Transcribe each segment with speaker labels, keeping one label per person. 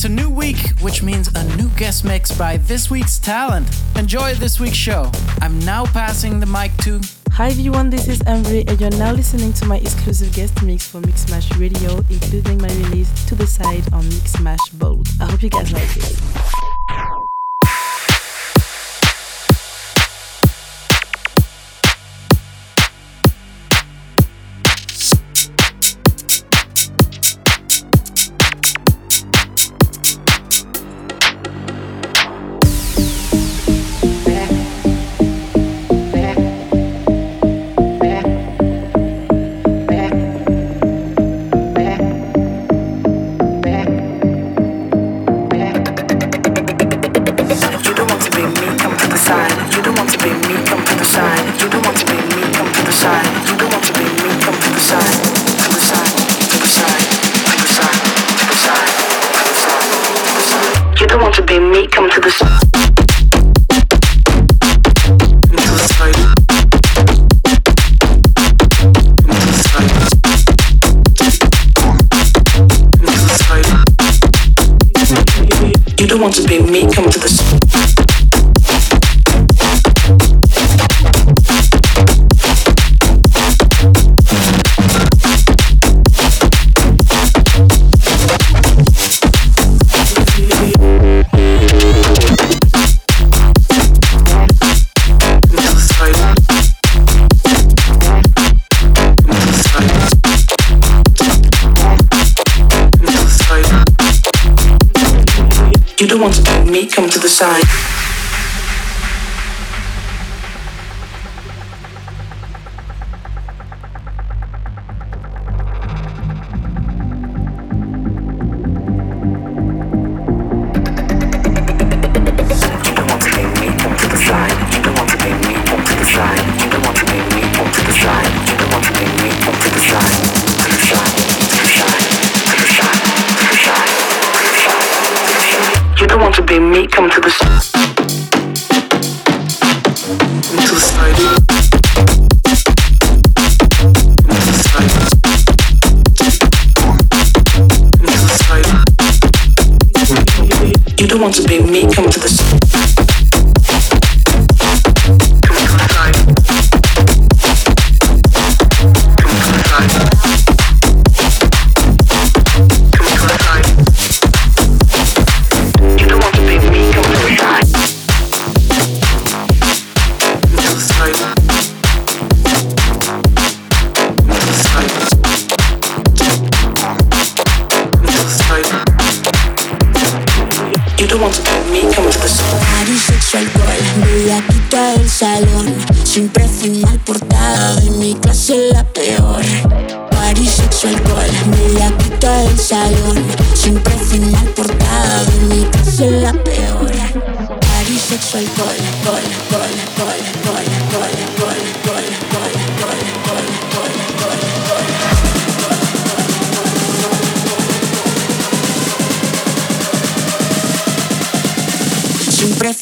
Speaker 1: It's a new week, which means a new guest mix by this week's talent. Enjoy this week's show. I'm now passing the mic to.
Speaker 2: Hi everyone, this is Umbree, and you're now listening to my exclusive guest mix for Mixmash Radio, including my release to the side on Mixmash Bold. I hope you guys like it. side.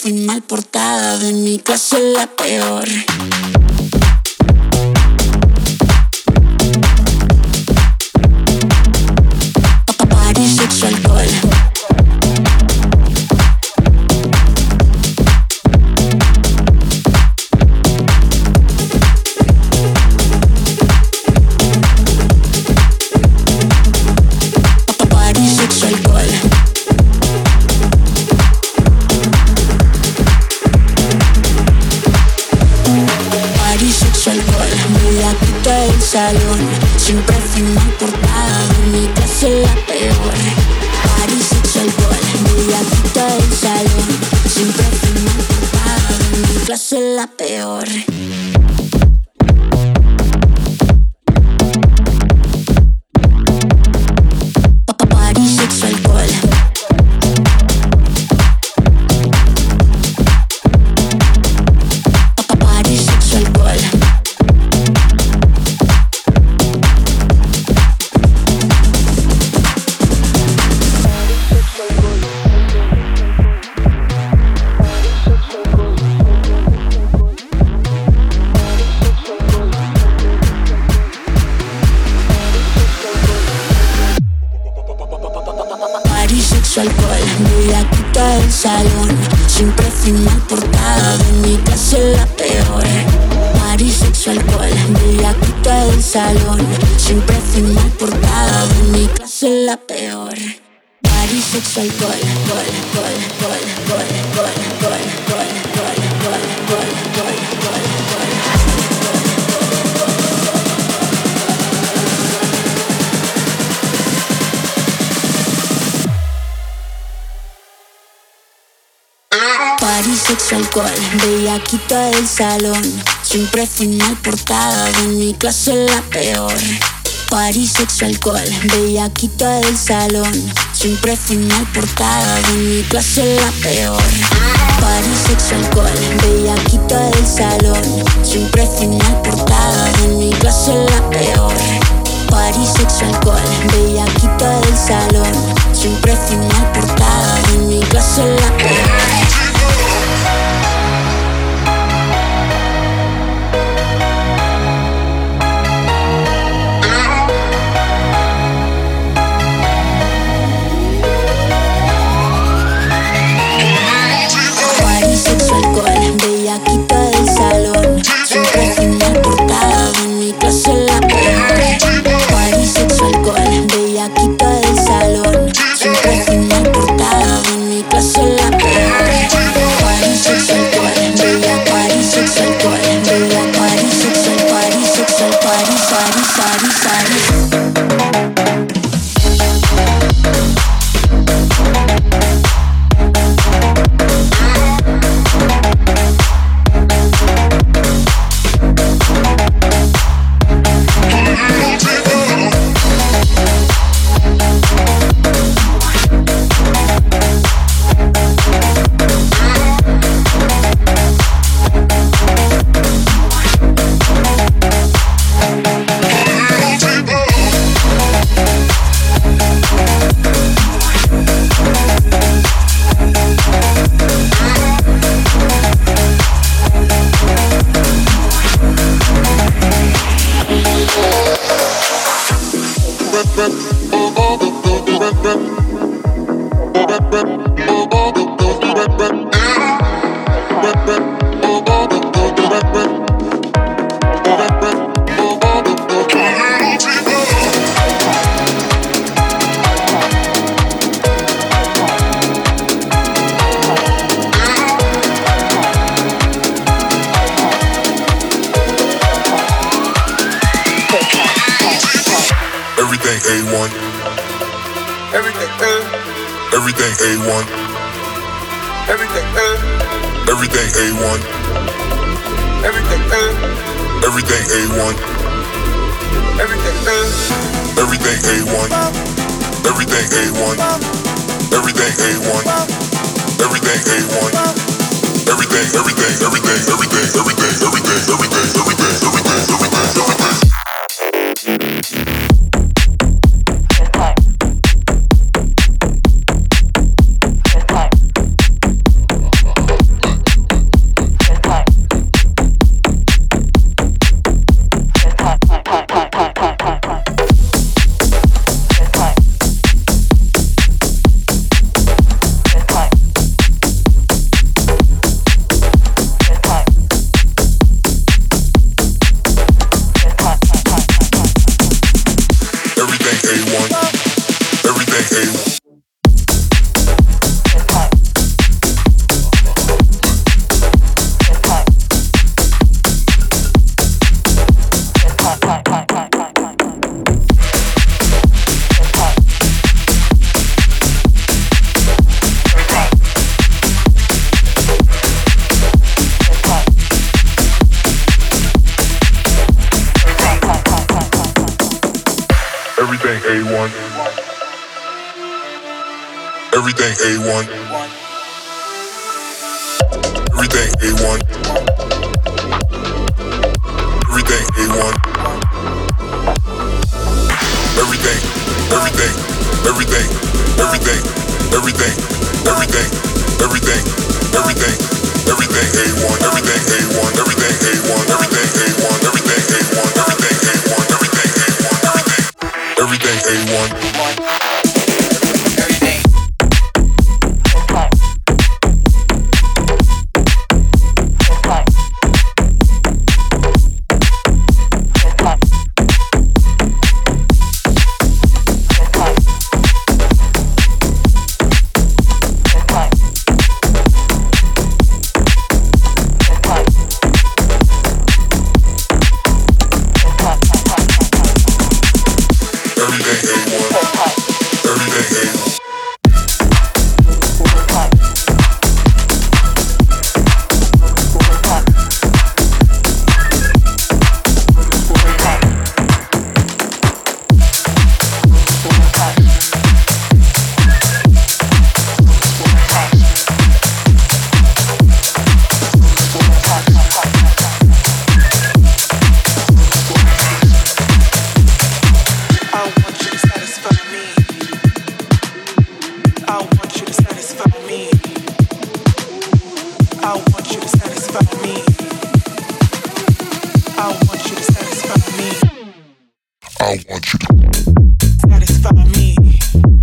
Speaker 2: fui mal portada, de mi clase la peor. Sexo, alcohol, quita del salón. Siempre final portada de mi clase la peor. París, sexo, alcohol, quita del salón. Siempre final portada de mi clase la peor. París, sexo, alcohol, quita del salón. Siempre final portada de mi clase la peor. París, sexo, alcohol, quita del salón. Siempre final portada de mi clase la peor.
Speaker 3: A1. Everything A1. Everything A1. Everything, everything, everything, everything, everything, everything, everything, everything, everything, A1, everything A1, everything. I want you to satisfy me.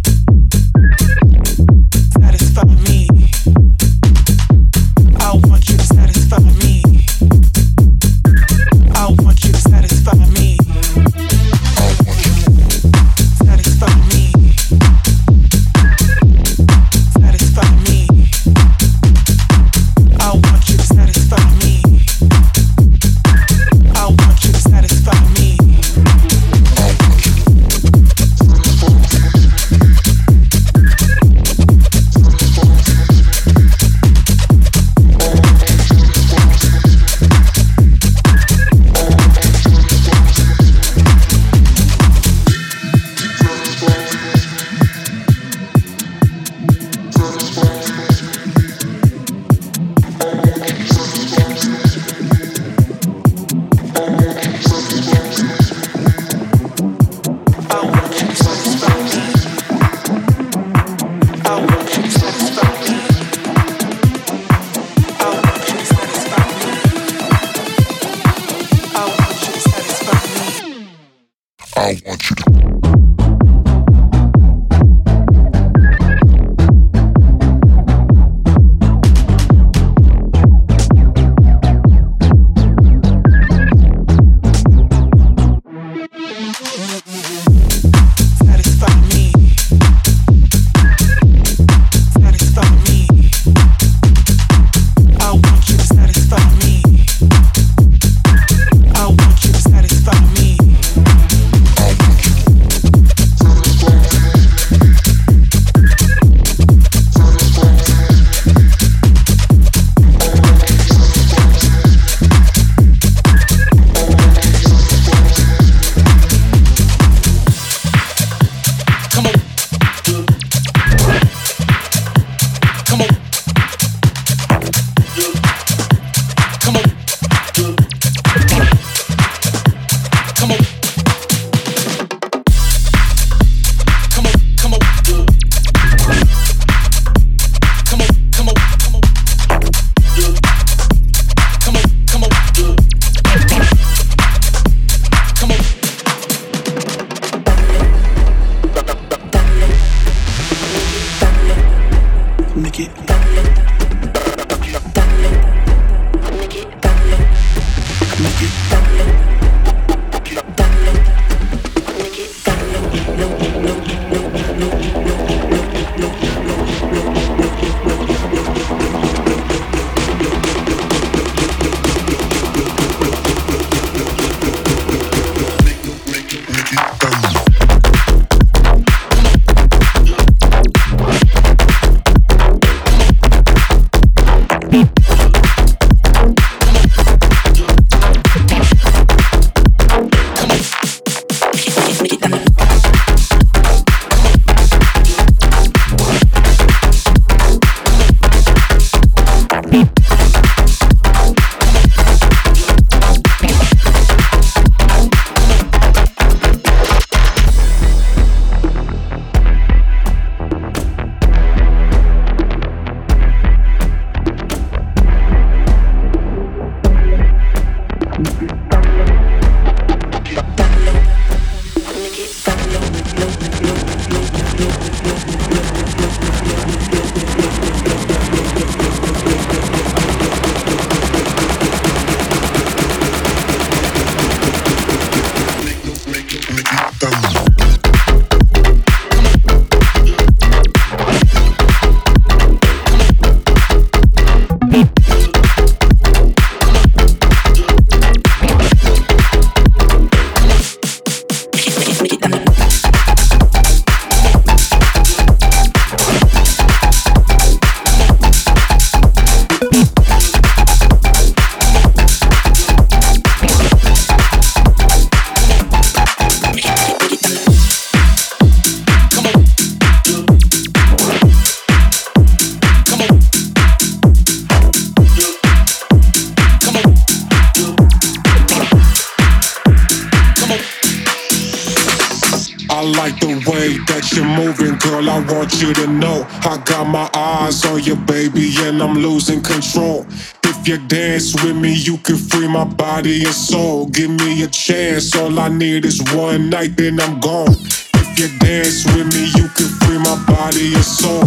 Speaker 3: My body and soul. Give me a chance, all I need is one night, then I'm gone. If you dance with me, you can free my body and soul.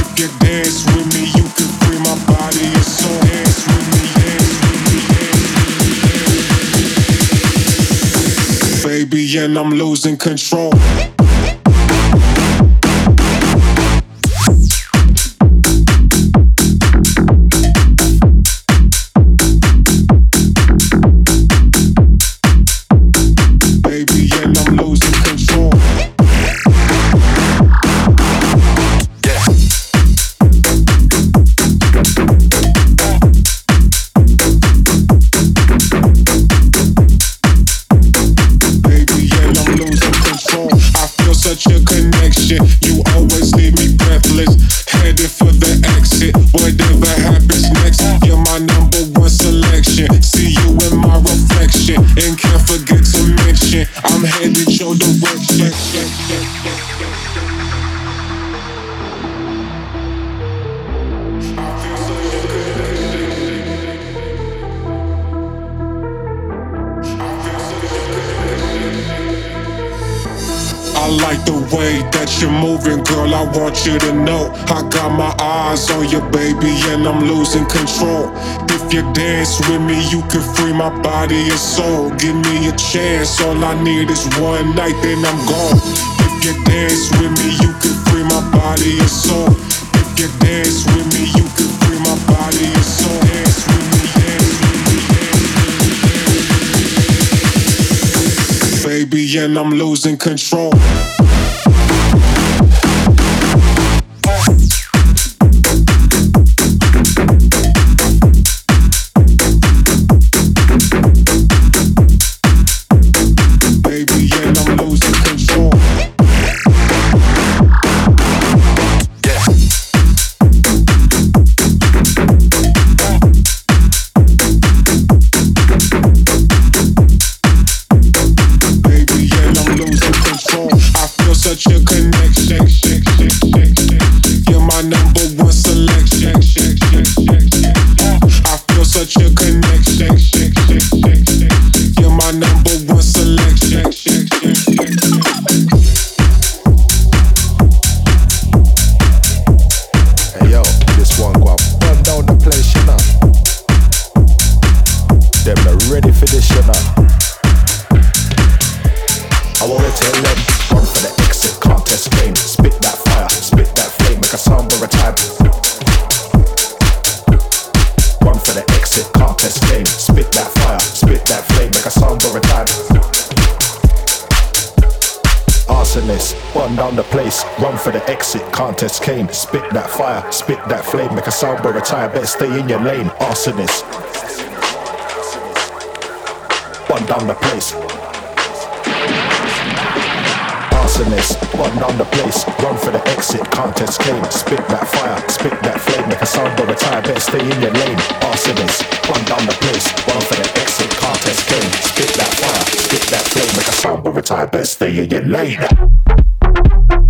Speaker 3: If you dance with me, you can free my body and soul. Dance with me, dance with me, dance with me. Baby, and I'm losing control. Your connection. Want you to know I got my eyes on you, baby, and I'm losing control. If you dance with me, you can free my body and soul. Give me a chance, all I need is one night, then I'm gone. If you dance with me, you can free my body and soul. If you dance with me, you can free my body and soul. Dance with me, dance with me, dance with me. Baby, and I'm losing control.
Speaker 4: Contest came. Spit that fire, spit that flame, make a sound but retire, better stay in your lane. Arsonist. Burn down the place. Arsonist, burn down the place. Run for the exit, contest came. Spit that fire, spit that flame, make a sound but retire, better stay in your lane. Arsonist, run down the place. Run for the exit, contest came. Spit that fire, spit that flame, make a sound but retire, better stay in your lane.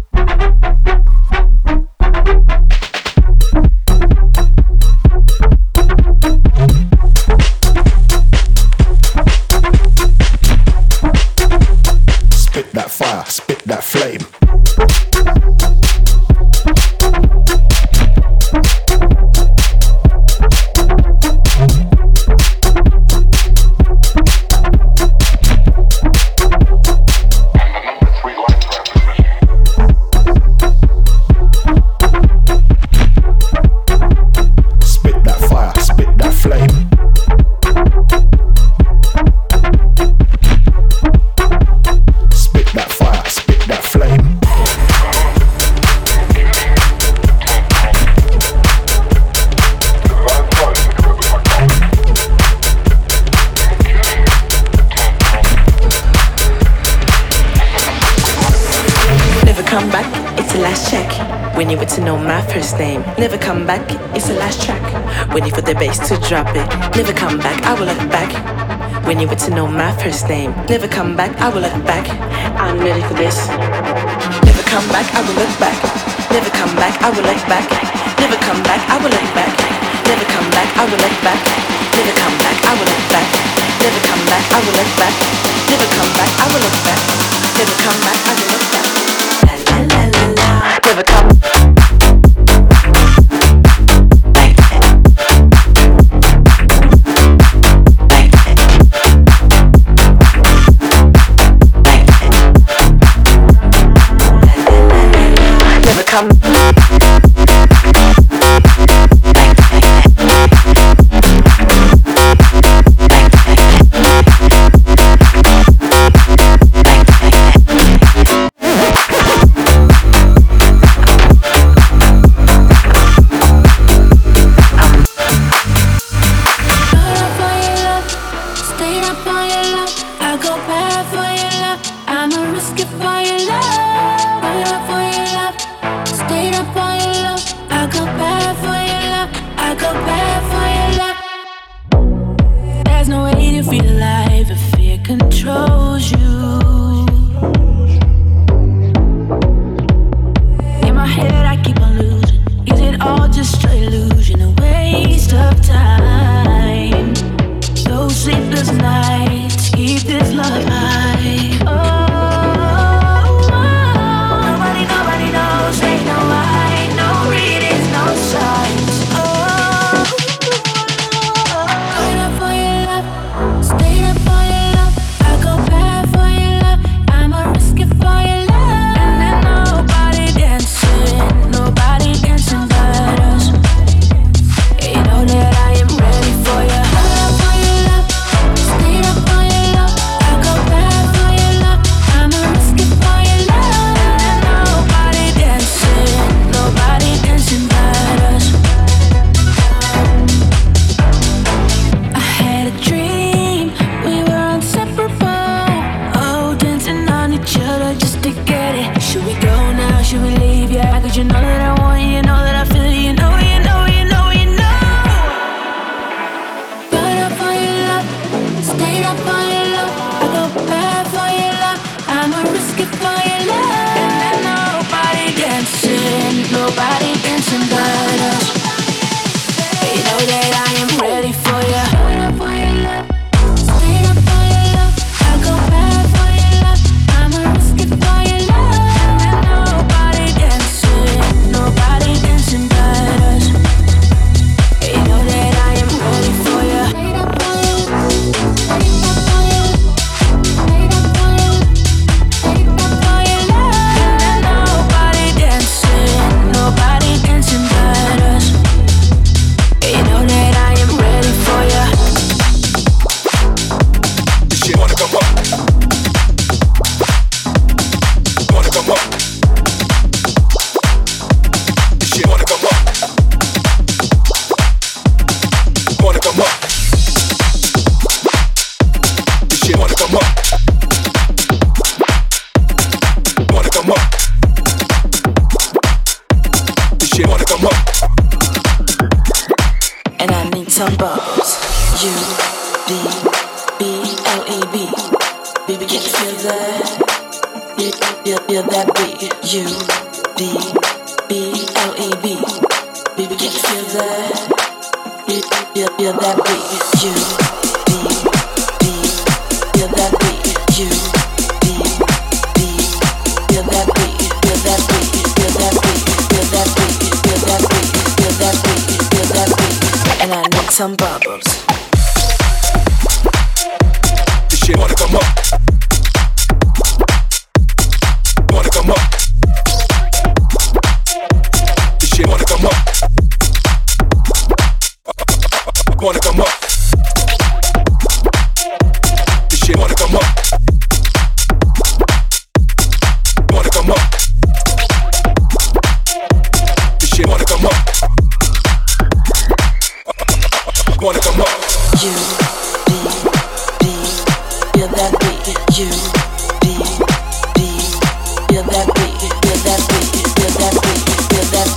Speaker 5: come back, I will
Speaker 6: wanna come up.
Speaker 7: You, be, be, feel that beat. You, be, be, feel that beat. Feel that beat. Feel that beat. Feel that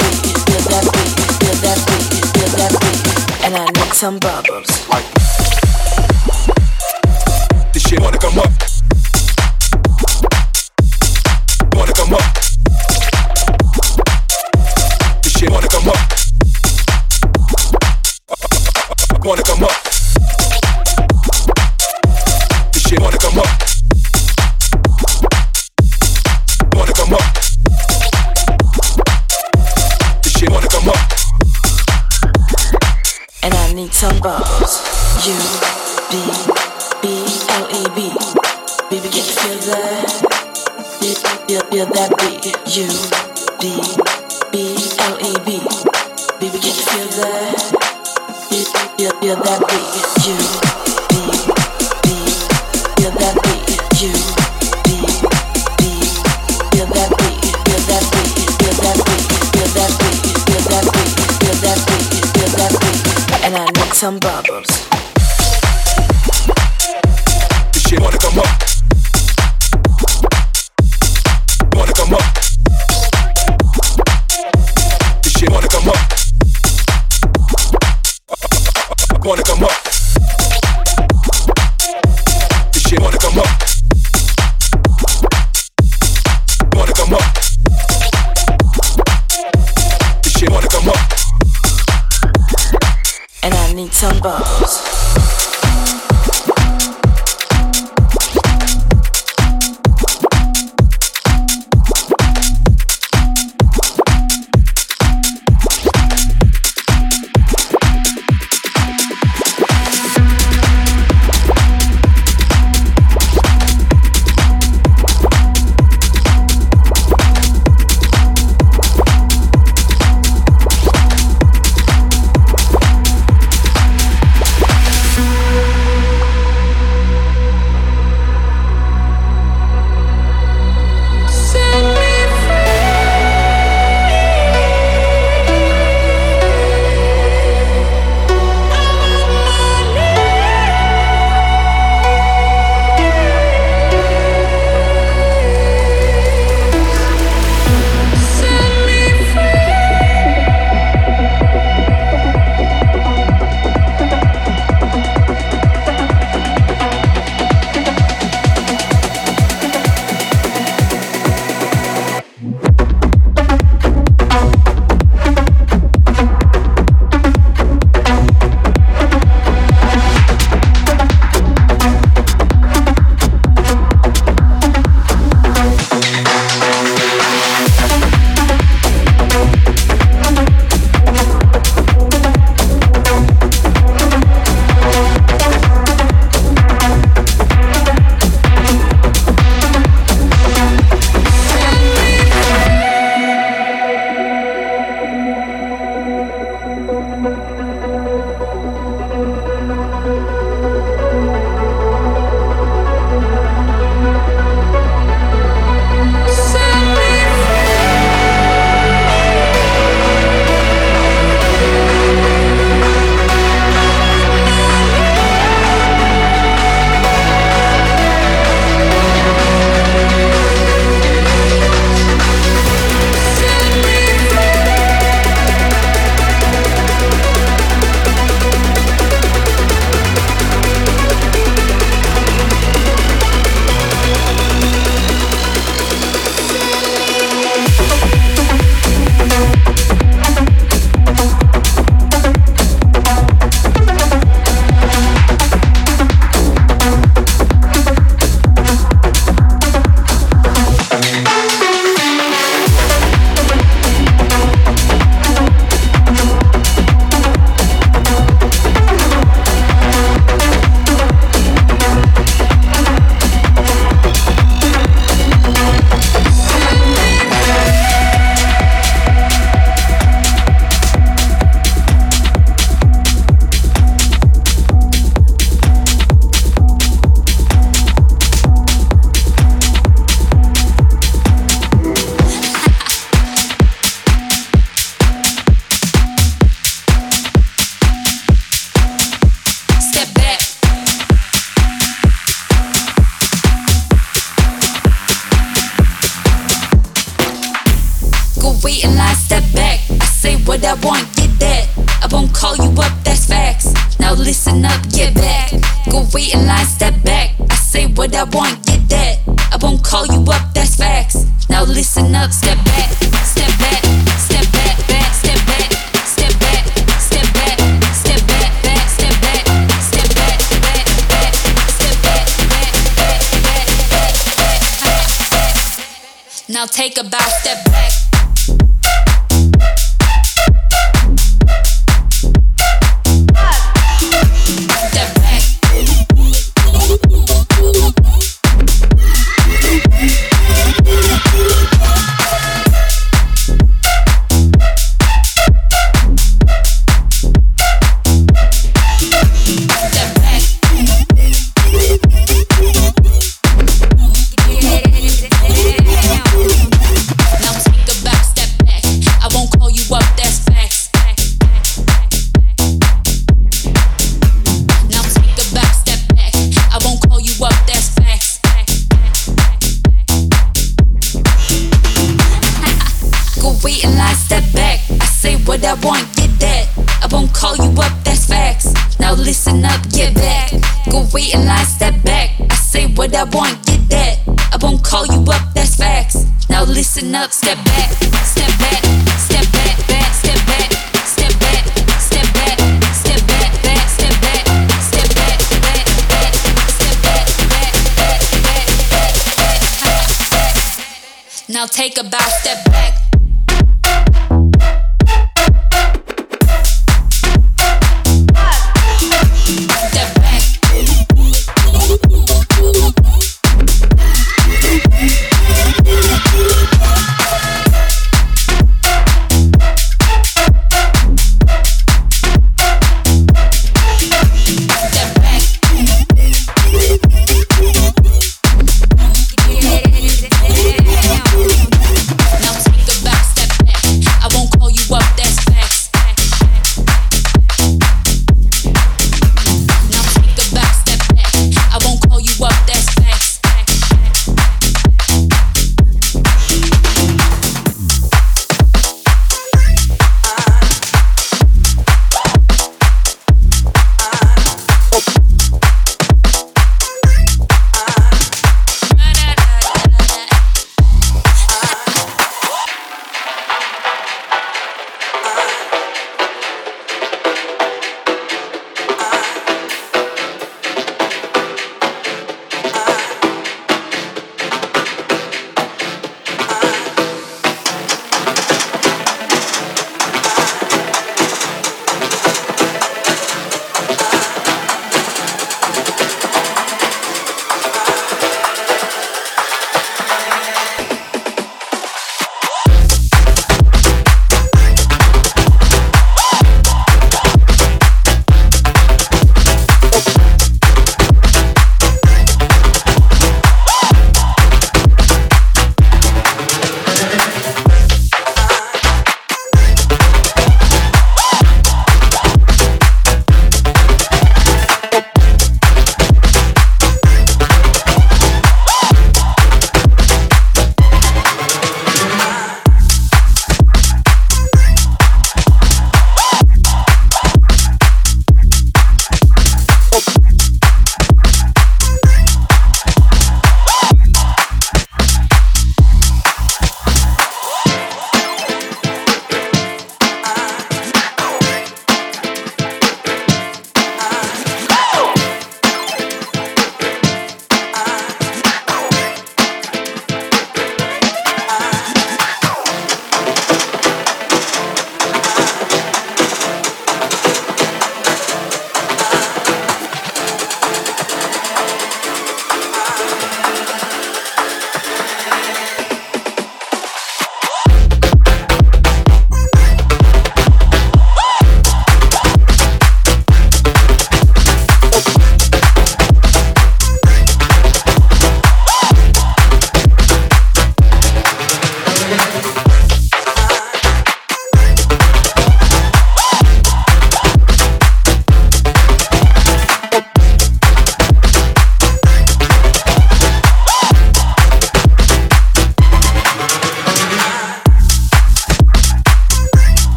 Speaker 7: beat. Feel that beat. Feel that beat. And I need some bubbles. Like Tumbos.
Speaker 2: U B B L E B. Baby, can you feel that? Feel, feel, feel that beat. U B.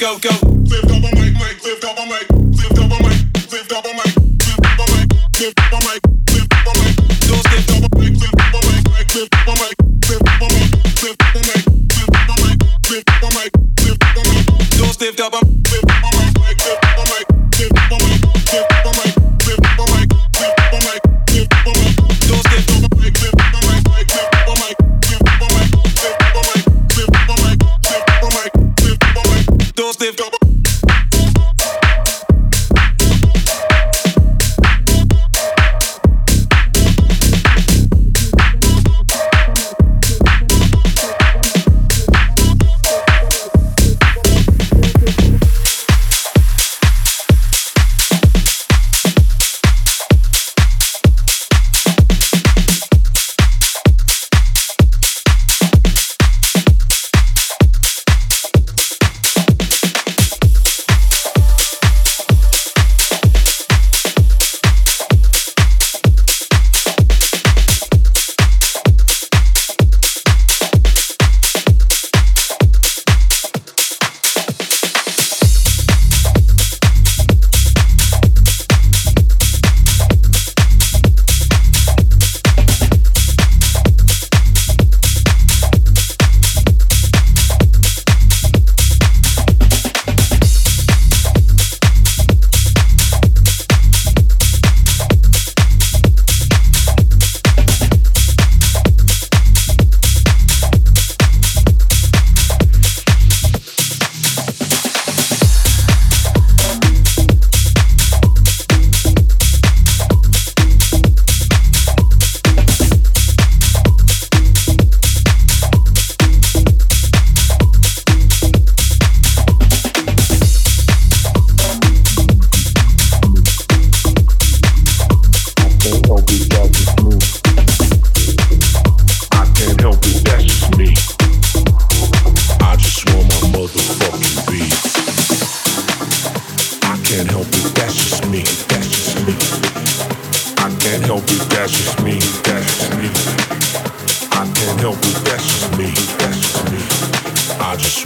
Speaker 2: go,
Speaker 8: go,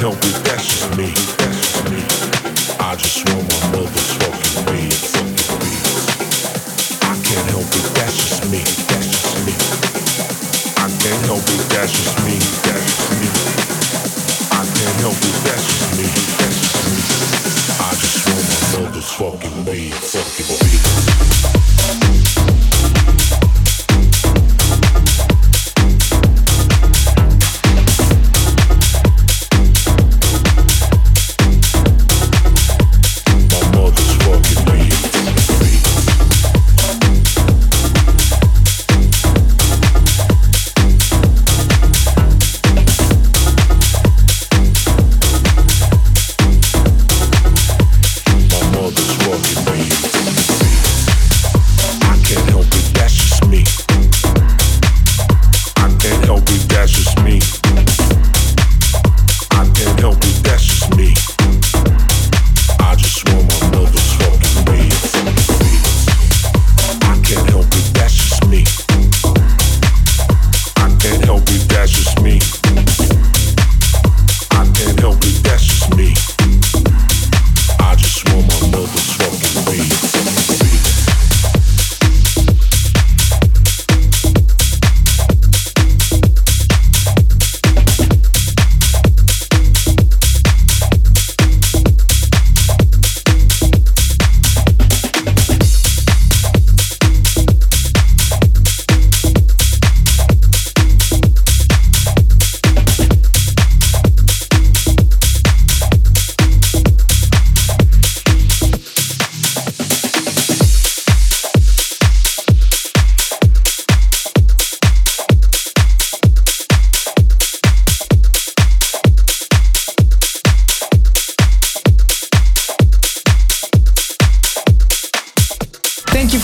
Speaker 9: Help me, that's just me.
Speaker 8: I just want my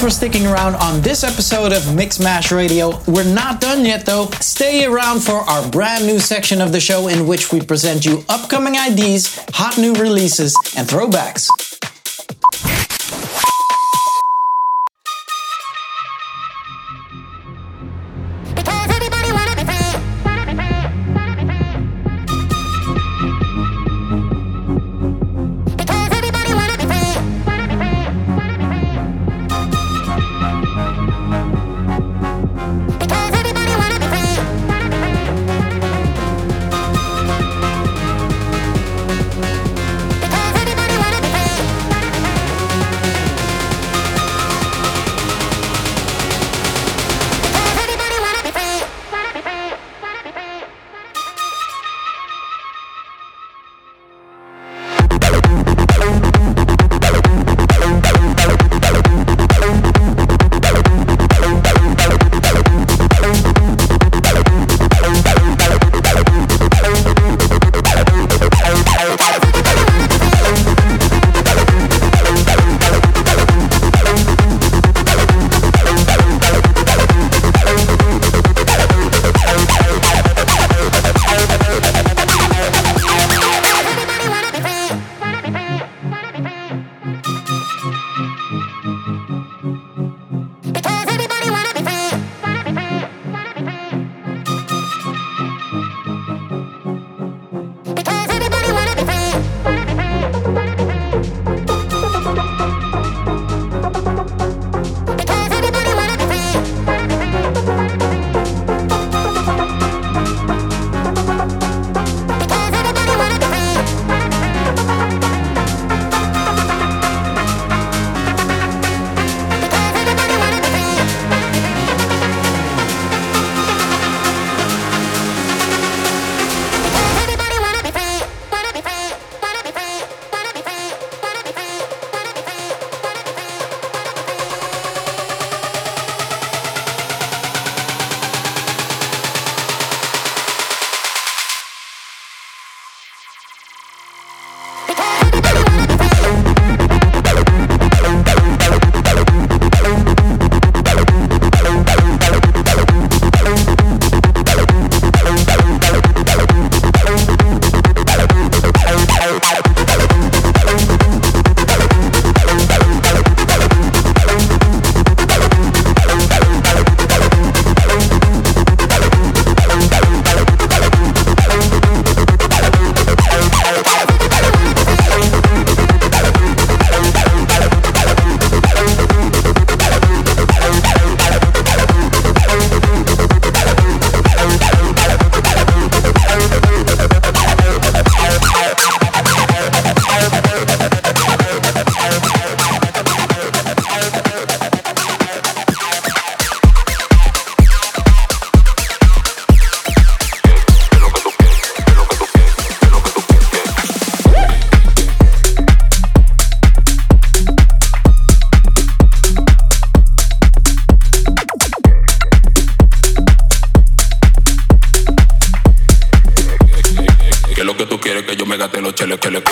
Speaker 1: for sticking around on this episode of Mixmash Radio. We're not done yet though. Stay around for our brand new section of the show in which we present you upcoming IDs, hot new releases, and throwbacks.
Speaker 10: Me gaste los cheles que le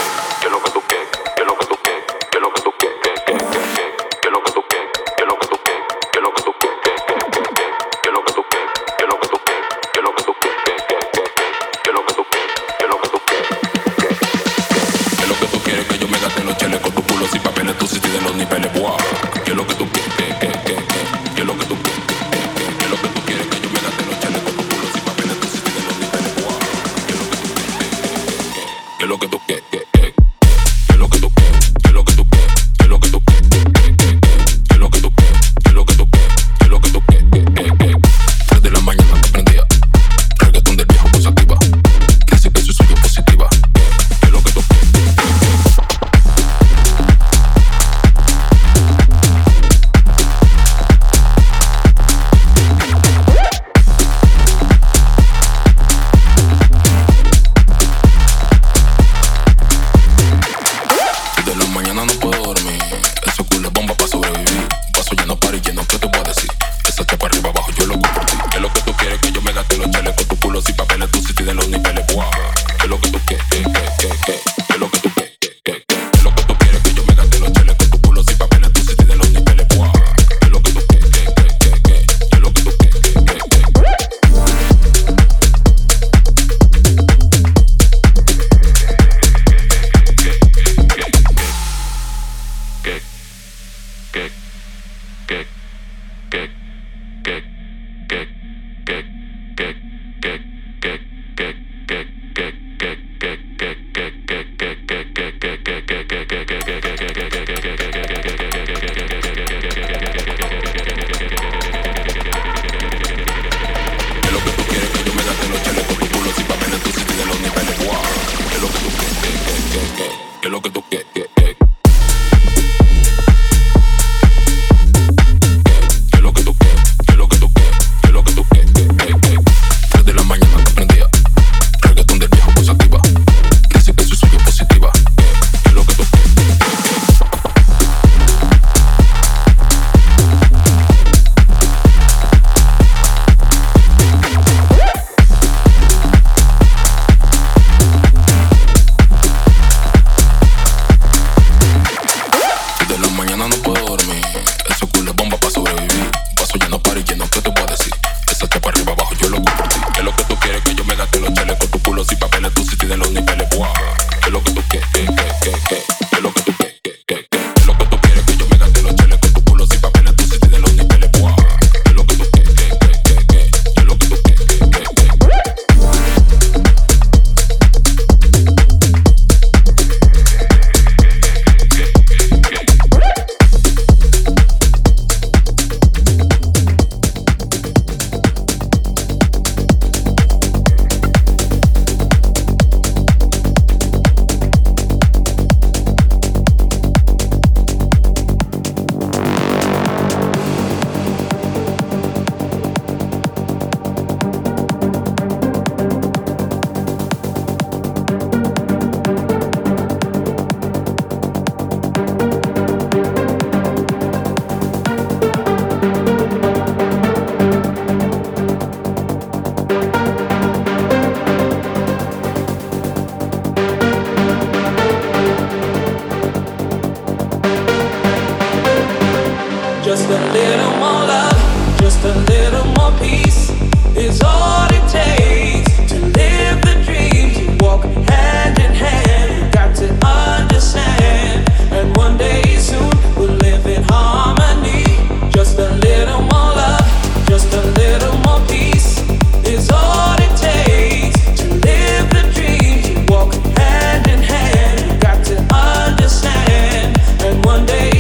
Speaker 10: Just a little more love, just a little more peace is all it takes to live the dreams. You walk hand in hand, you got to understand. And one day soon we'll live in harmony. Just a little more love, just a little more peace is all it takes to live the dreams. You walk hand in hand, you
Speaker 11: got to understand. And one
Speaker 12: day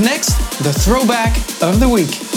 Speaker 12: next, the throwback of the week.